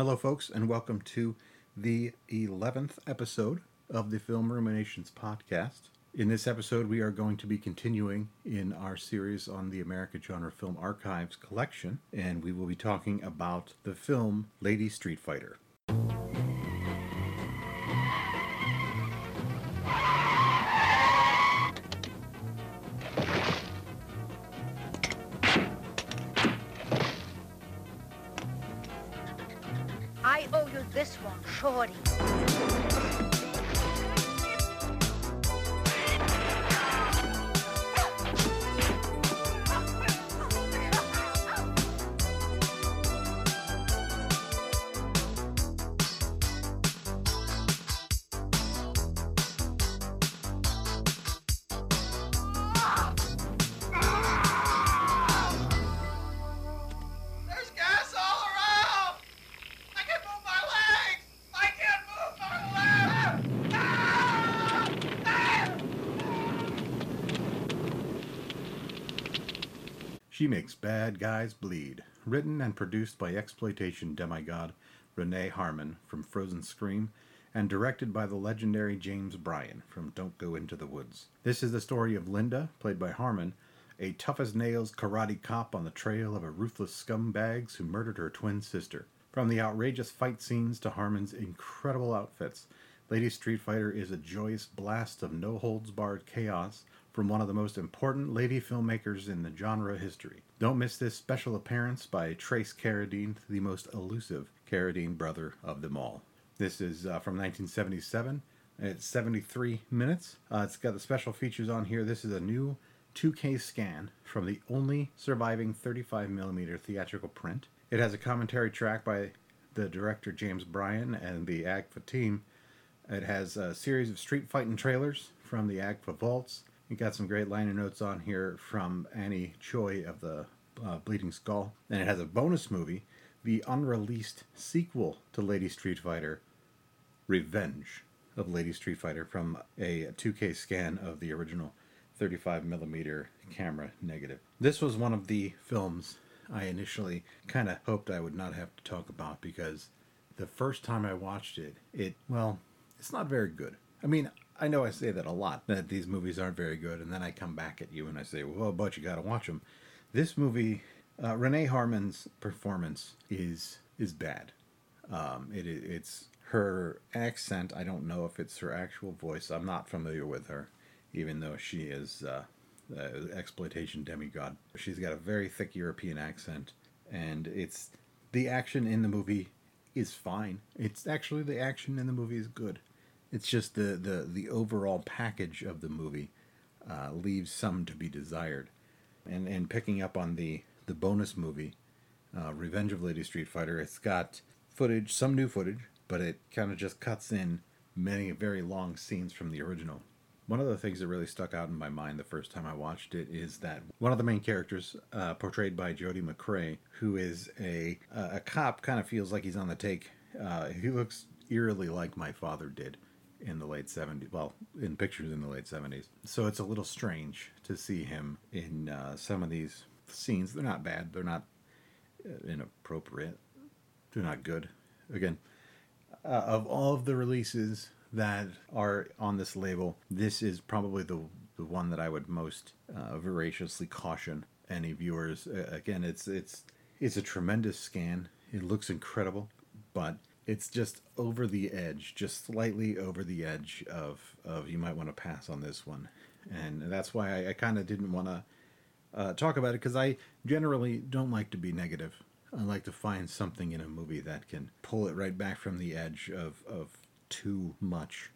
Hello, folks, and welcome to the 11th episode of the Film Ruminations podcast. In this episode, we are going to be continuing in our series on the America Genre Film Archives collection, and we will be talking about the film Lady Street Fighter. Owe you this one, Shorty. She Makes Bad Guys Bleed, written and produced by exploitation demigod Renee Harmon from Frozen Scream, and directed by the legendary James Bryan from Don't Go Into the Woods. This is the story of Linda, played by Harmon, a tough as nails karate cop on the trail of a ruthless scumbags who murdered her twin sister. From the outrageous fight scenes to Harmon's incredible outfits, Lady Street Fighter is a joyous blast of no holds barred chaos from one of the most important lady filmmakers in the genre history. Don't miss this special appearance by Trace Carradine, the most elusive Carradine brother of them all. This is uh, from 1977. It's 73 minutes. Uh, it's got the special features on here. This is a new 2K scan from the only surviving 35mm theatrical print. It has a commentary track by the director James Bryan and the AGFA team. It has a series of street fighting trailers from the AGFA vaults. You got some great liner notes on here from Annie Choi of the uh, Bleeding Skull. And it has a bonus movie, the unreleased sequel to Lady Street Fighter, Revenge of Lady Street Fighter from a 2K scan of the original 35mm camera negative. This was one of the films I initially kind of hoped I would not have to talk about because the first time I watched it, it, well, it's not very good. I mean, I know I say that a lot, that these movies aren't very good, and then I come back at you and I say, well, but you gotta watch them. This movie, uh, Renee Harmon's performance is is bad. Um, it, it it's her accent. I don't know if it's her actual voice. I'm not familiar with her, even though she is uh, uh, exploitation demigod. She's got a very thick European accent, and it's the action in the movie is fine. It's actually the action in the movie is good. It's just the the the overall package of the movie uh, leaves some to be desired. And and picking up on the the bonus movie, uh, Revenge of Lady Street Fighter, it's got footage, some new footage, but it kind of just cuts in many very long scenes from the original. One of the things that really stuck out in my mind the first time I watched it is that one of the main characters, uh, portrayed by Jody McCrea, who is a a cop, kind of feels like he's on the take. Uh, he looks eerily like my father did in the late 70s well in pictures in the late 70s so it's a little strange to see him in uh, some of these scenes. They're not bad. They're not uh, inappropriate. They're not good. Again uh, of all of the releases that are on this label this is probably the the one that I would most uh, voraciously caution any viewers. Again it's it's it's a tremendous scan. It looks incredible but it's just over the edge, just slightly over the edge of of you might want to pass on this one, and that's why I, I kind of didn't want to uh, talk about it because I generally don't like to be negative. I like to find something in a movie that can pull it right back from the edge of of too much,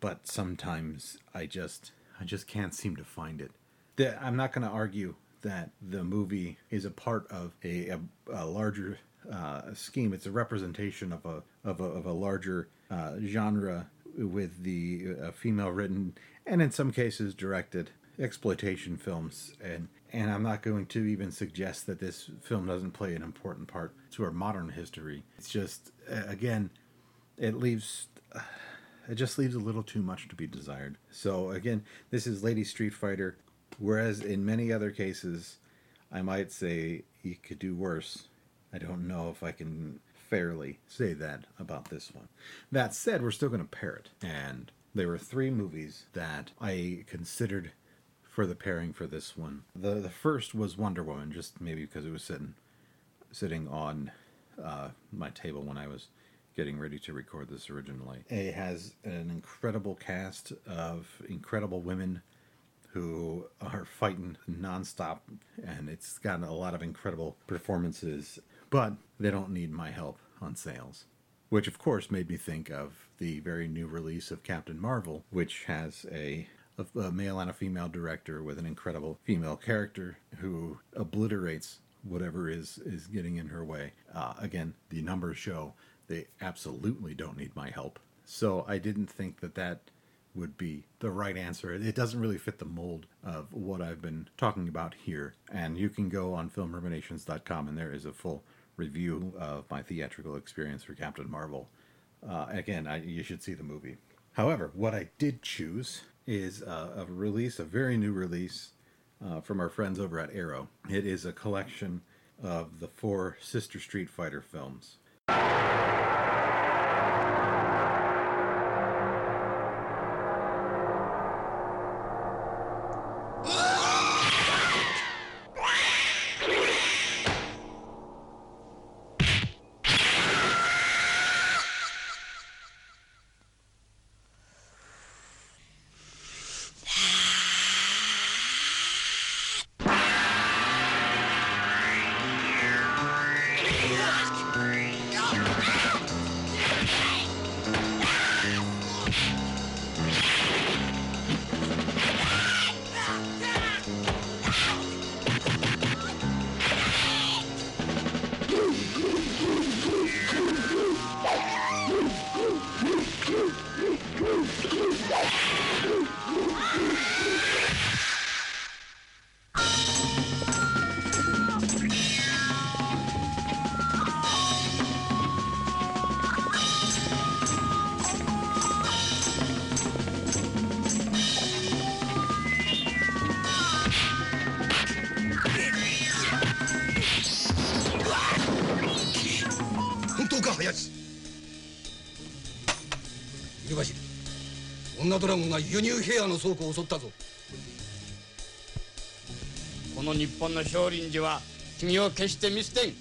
but sometimes I just I just can't seem to find it. The, I'm not going to argue that the movie is a part of a, a, a larger uh, scheme. It's a representation of a of a, of a larger uh, genre with the uh, female written and in some cases directed exploitation films and and I'm not going to even suggest that this film doesn't play an important part to our modern history. It's just uh, again it leaves it just leaves a little too much to be desired. So again, this is Lady Street Fighter whereas in many other cases I might say you could do worse. I don't know if I can fairly say that about this one. That said, we're still going to pair it. And there were three movies that I considered for the pairing for this one. The the first was Wonder Woman, just maybe because it was sitting sitting on uh, my table when I was getting ready to record this originally. It has an incredible cast of incredible women who are fighting nonstop, and it's gotten a lot of incredible performances. But they don't need my help on sales, which of course made me think of the very new release of Captain Marvel, which has a a male and a female director with an incredible female character who obliterates whatever is is getting in her way. Uh, again, the numbers show they absolutely don't need my help. So I didn't think that that would be the right answer. It doesn't really fit the mold of what I've been talking about here. And you can go on filmruminations.com and there is a full review of my theatrical experience for Captain Marvel. Uh, again, I, you should see the movie. However, what I did choose is a release, a very new release uh, from our friends over at Arrow. It is a collection of the four Sister Street Fighter films. 女ドラゴンが輸入平野の倉庫を襲ったぞ。この日本の少林寺は君を決して見捨てん。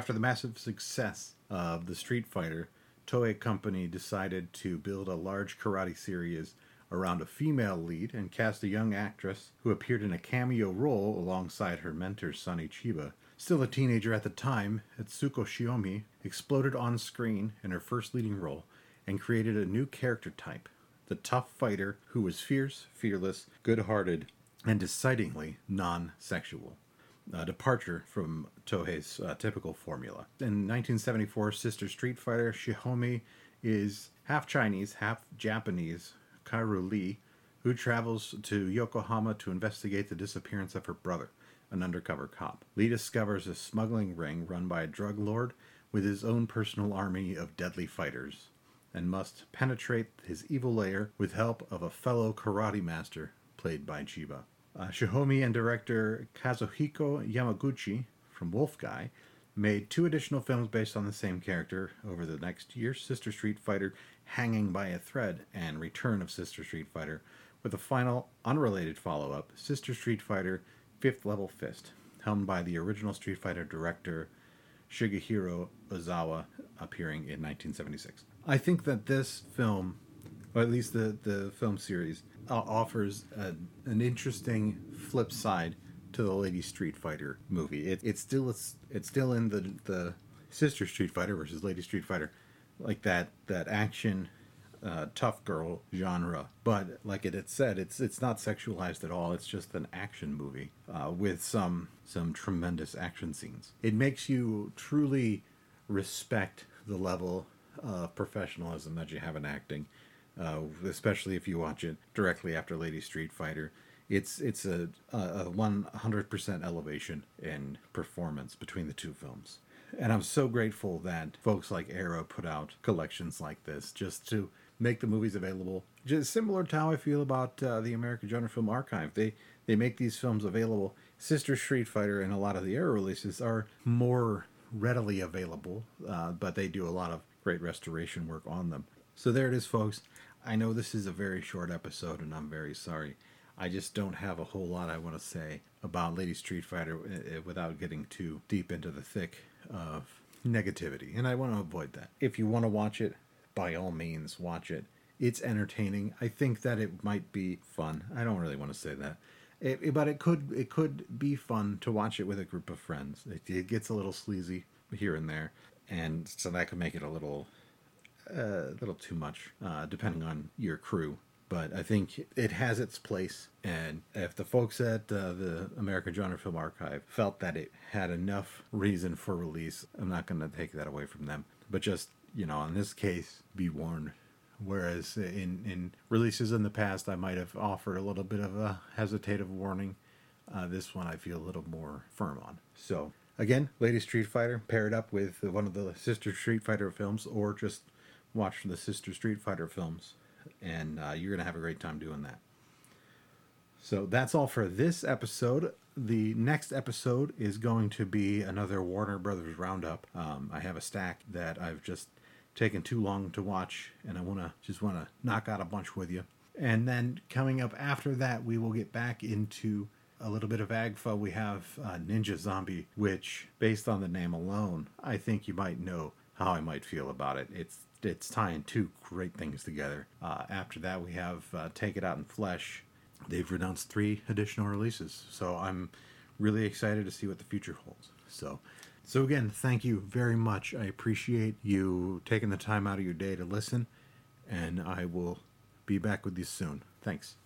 After the massive success of the Street Fighter, Toei Company decided to build a large karate series around a female lead and cast a young actress who appeared in a cameo role alongside her mentor Sonny Chiba. Still a teenager at the time, Etsuko Shiomi exploded on screen in her first leading role and created a new character type the tough fighter who was fierce, fearless, good hearted, and decidedly non sexual. A departure from Toei's uh, typical formula. In 1974, Sister Street Fighter Shiomi is half Chinese, half Japanese, Kaoru Lee, who travels to Yokohama to investigate the disappearance of her brother, an undercover cop. Lee discovers a smuggling ring run by a drug lord with his own personal army of deadly fighters and must penetrate his evil lair with help of a fellow karate master played by Chiba. Uh, Shiomi and director Kazuhiko Yamaguchi from Wolf Guy made two additional films based on the same character over the next year. Sister Street Fighter hanging by a thread and return of Sister Street Fighter with a final unrelated follow up Sister Street Fighter Fifth Level Fist, helmed by the original Street Fighter director Shigehiro Ozawa, appearing in 1976. I think that this film, or at least the, the film series, uh, offers a, an interesting flip side to the Lady Street Fighter movie. It, it's still it's, it's still in the the Sister Street Fighter versus Lady Street Fighter, like that that action uh, tough girl genre. But like it had said, it's it's not sexualized at all. It's just an action movie uh, with some some tremendous action scenes. It makes you truly respect the level of professionalism that you have in acting, uh, especially if you watch it directly after Lady Street Fighter. It's it's a a one hundred percent elevation in performance between the two films. And I'm so grateful that folks like Arrow put out collections like this just to make the movies available. Just similar to how I feel about uh, the American Genre Film Archive. They they make these films available. Sister Street Fighter and a lot of the Arrow releases are more readily available, uh, but they do a lot of great restoration work on them. So there it is, folks. I know this is a very short episode, and I'm very sorry. I just don't have a whole lot I want to say about Lady Street Fighter uh, without getting too deep into the thick of negativity, and I want to avoid that. If you want to watch it, by all means, watch it. It's entertaining. I think that it might be fun. I don't really want to say that, it, it- but it could it could be fun to watch it with a group of friends. It, it gets a little sleazy here and there, and so that could make it a little a little too much, uh, depending on your crew. But I think it has its place, and if the folks at uh, the American Genre Film Archive felt that it had enough reason for release, I'm not going to take that away from them. But just you know, in this case, be warned. Whereas in in releases in the past, I might have offered a little bit of a hesitative warning. Uh, this one I feel a little more firm on. So again, Lady Street Fighter, pair it up with one of the Sister Street Fighter films, or just watch the Sister Street Fighter films, and uh, you're gonna have a great time doing that. So that's all for this episode. The next episode is going to be another Warner Brothers roundup. Um, I have a stack that I've just taken too long to watch, and I wanna just wanna knock out a bunch with you. And then coming up after that, we will get back into a little bit of AGFA. We have uh, Ninja Zombie, which, based on the name alone, I think you might know how I might feel about it. It's it's tying two great things together. Uh, after that, we have uh, Take It Out in Flesh. They've announced three additional releases, so I'm really excited to see what the future holds. So, so again, thank you very much. I appreciate you taking the time out of your day to listen, and I will be back with you soon. Thanks.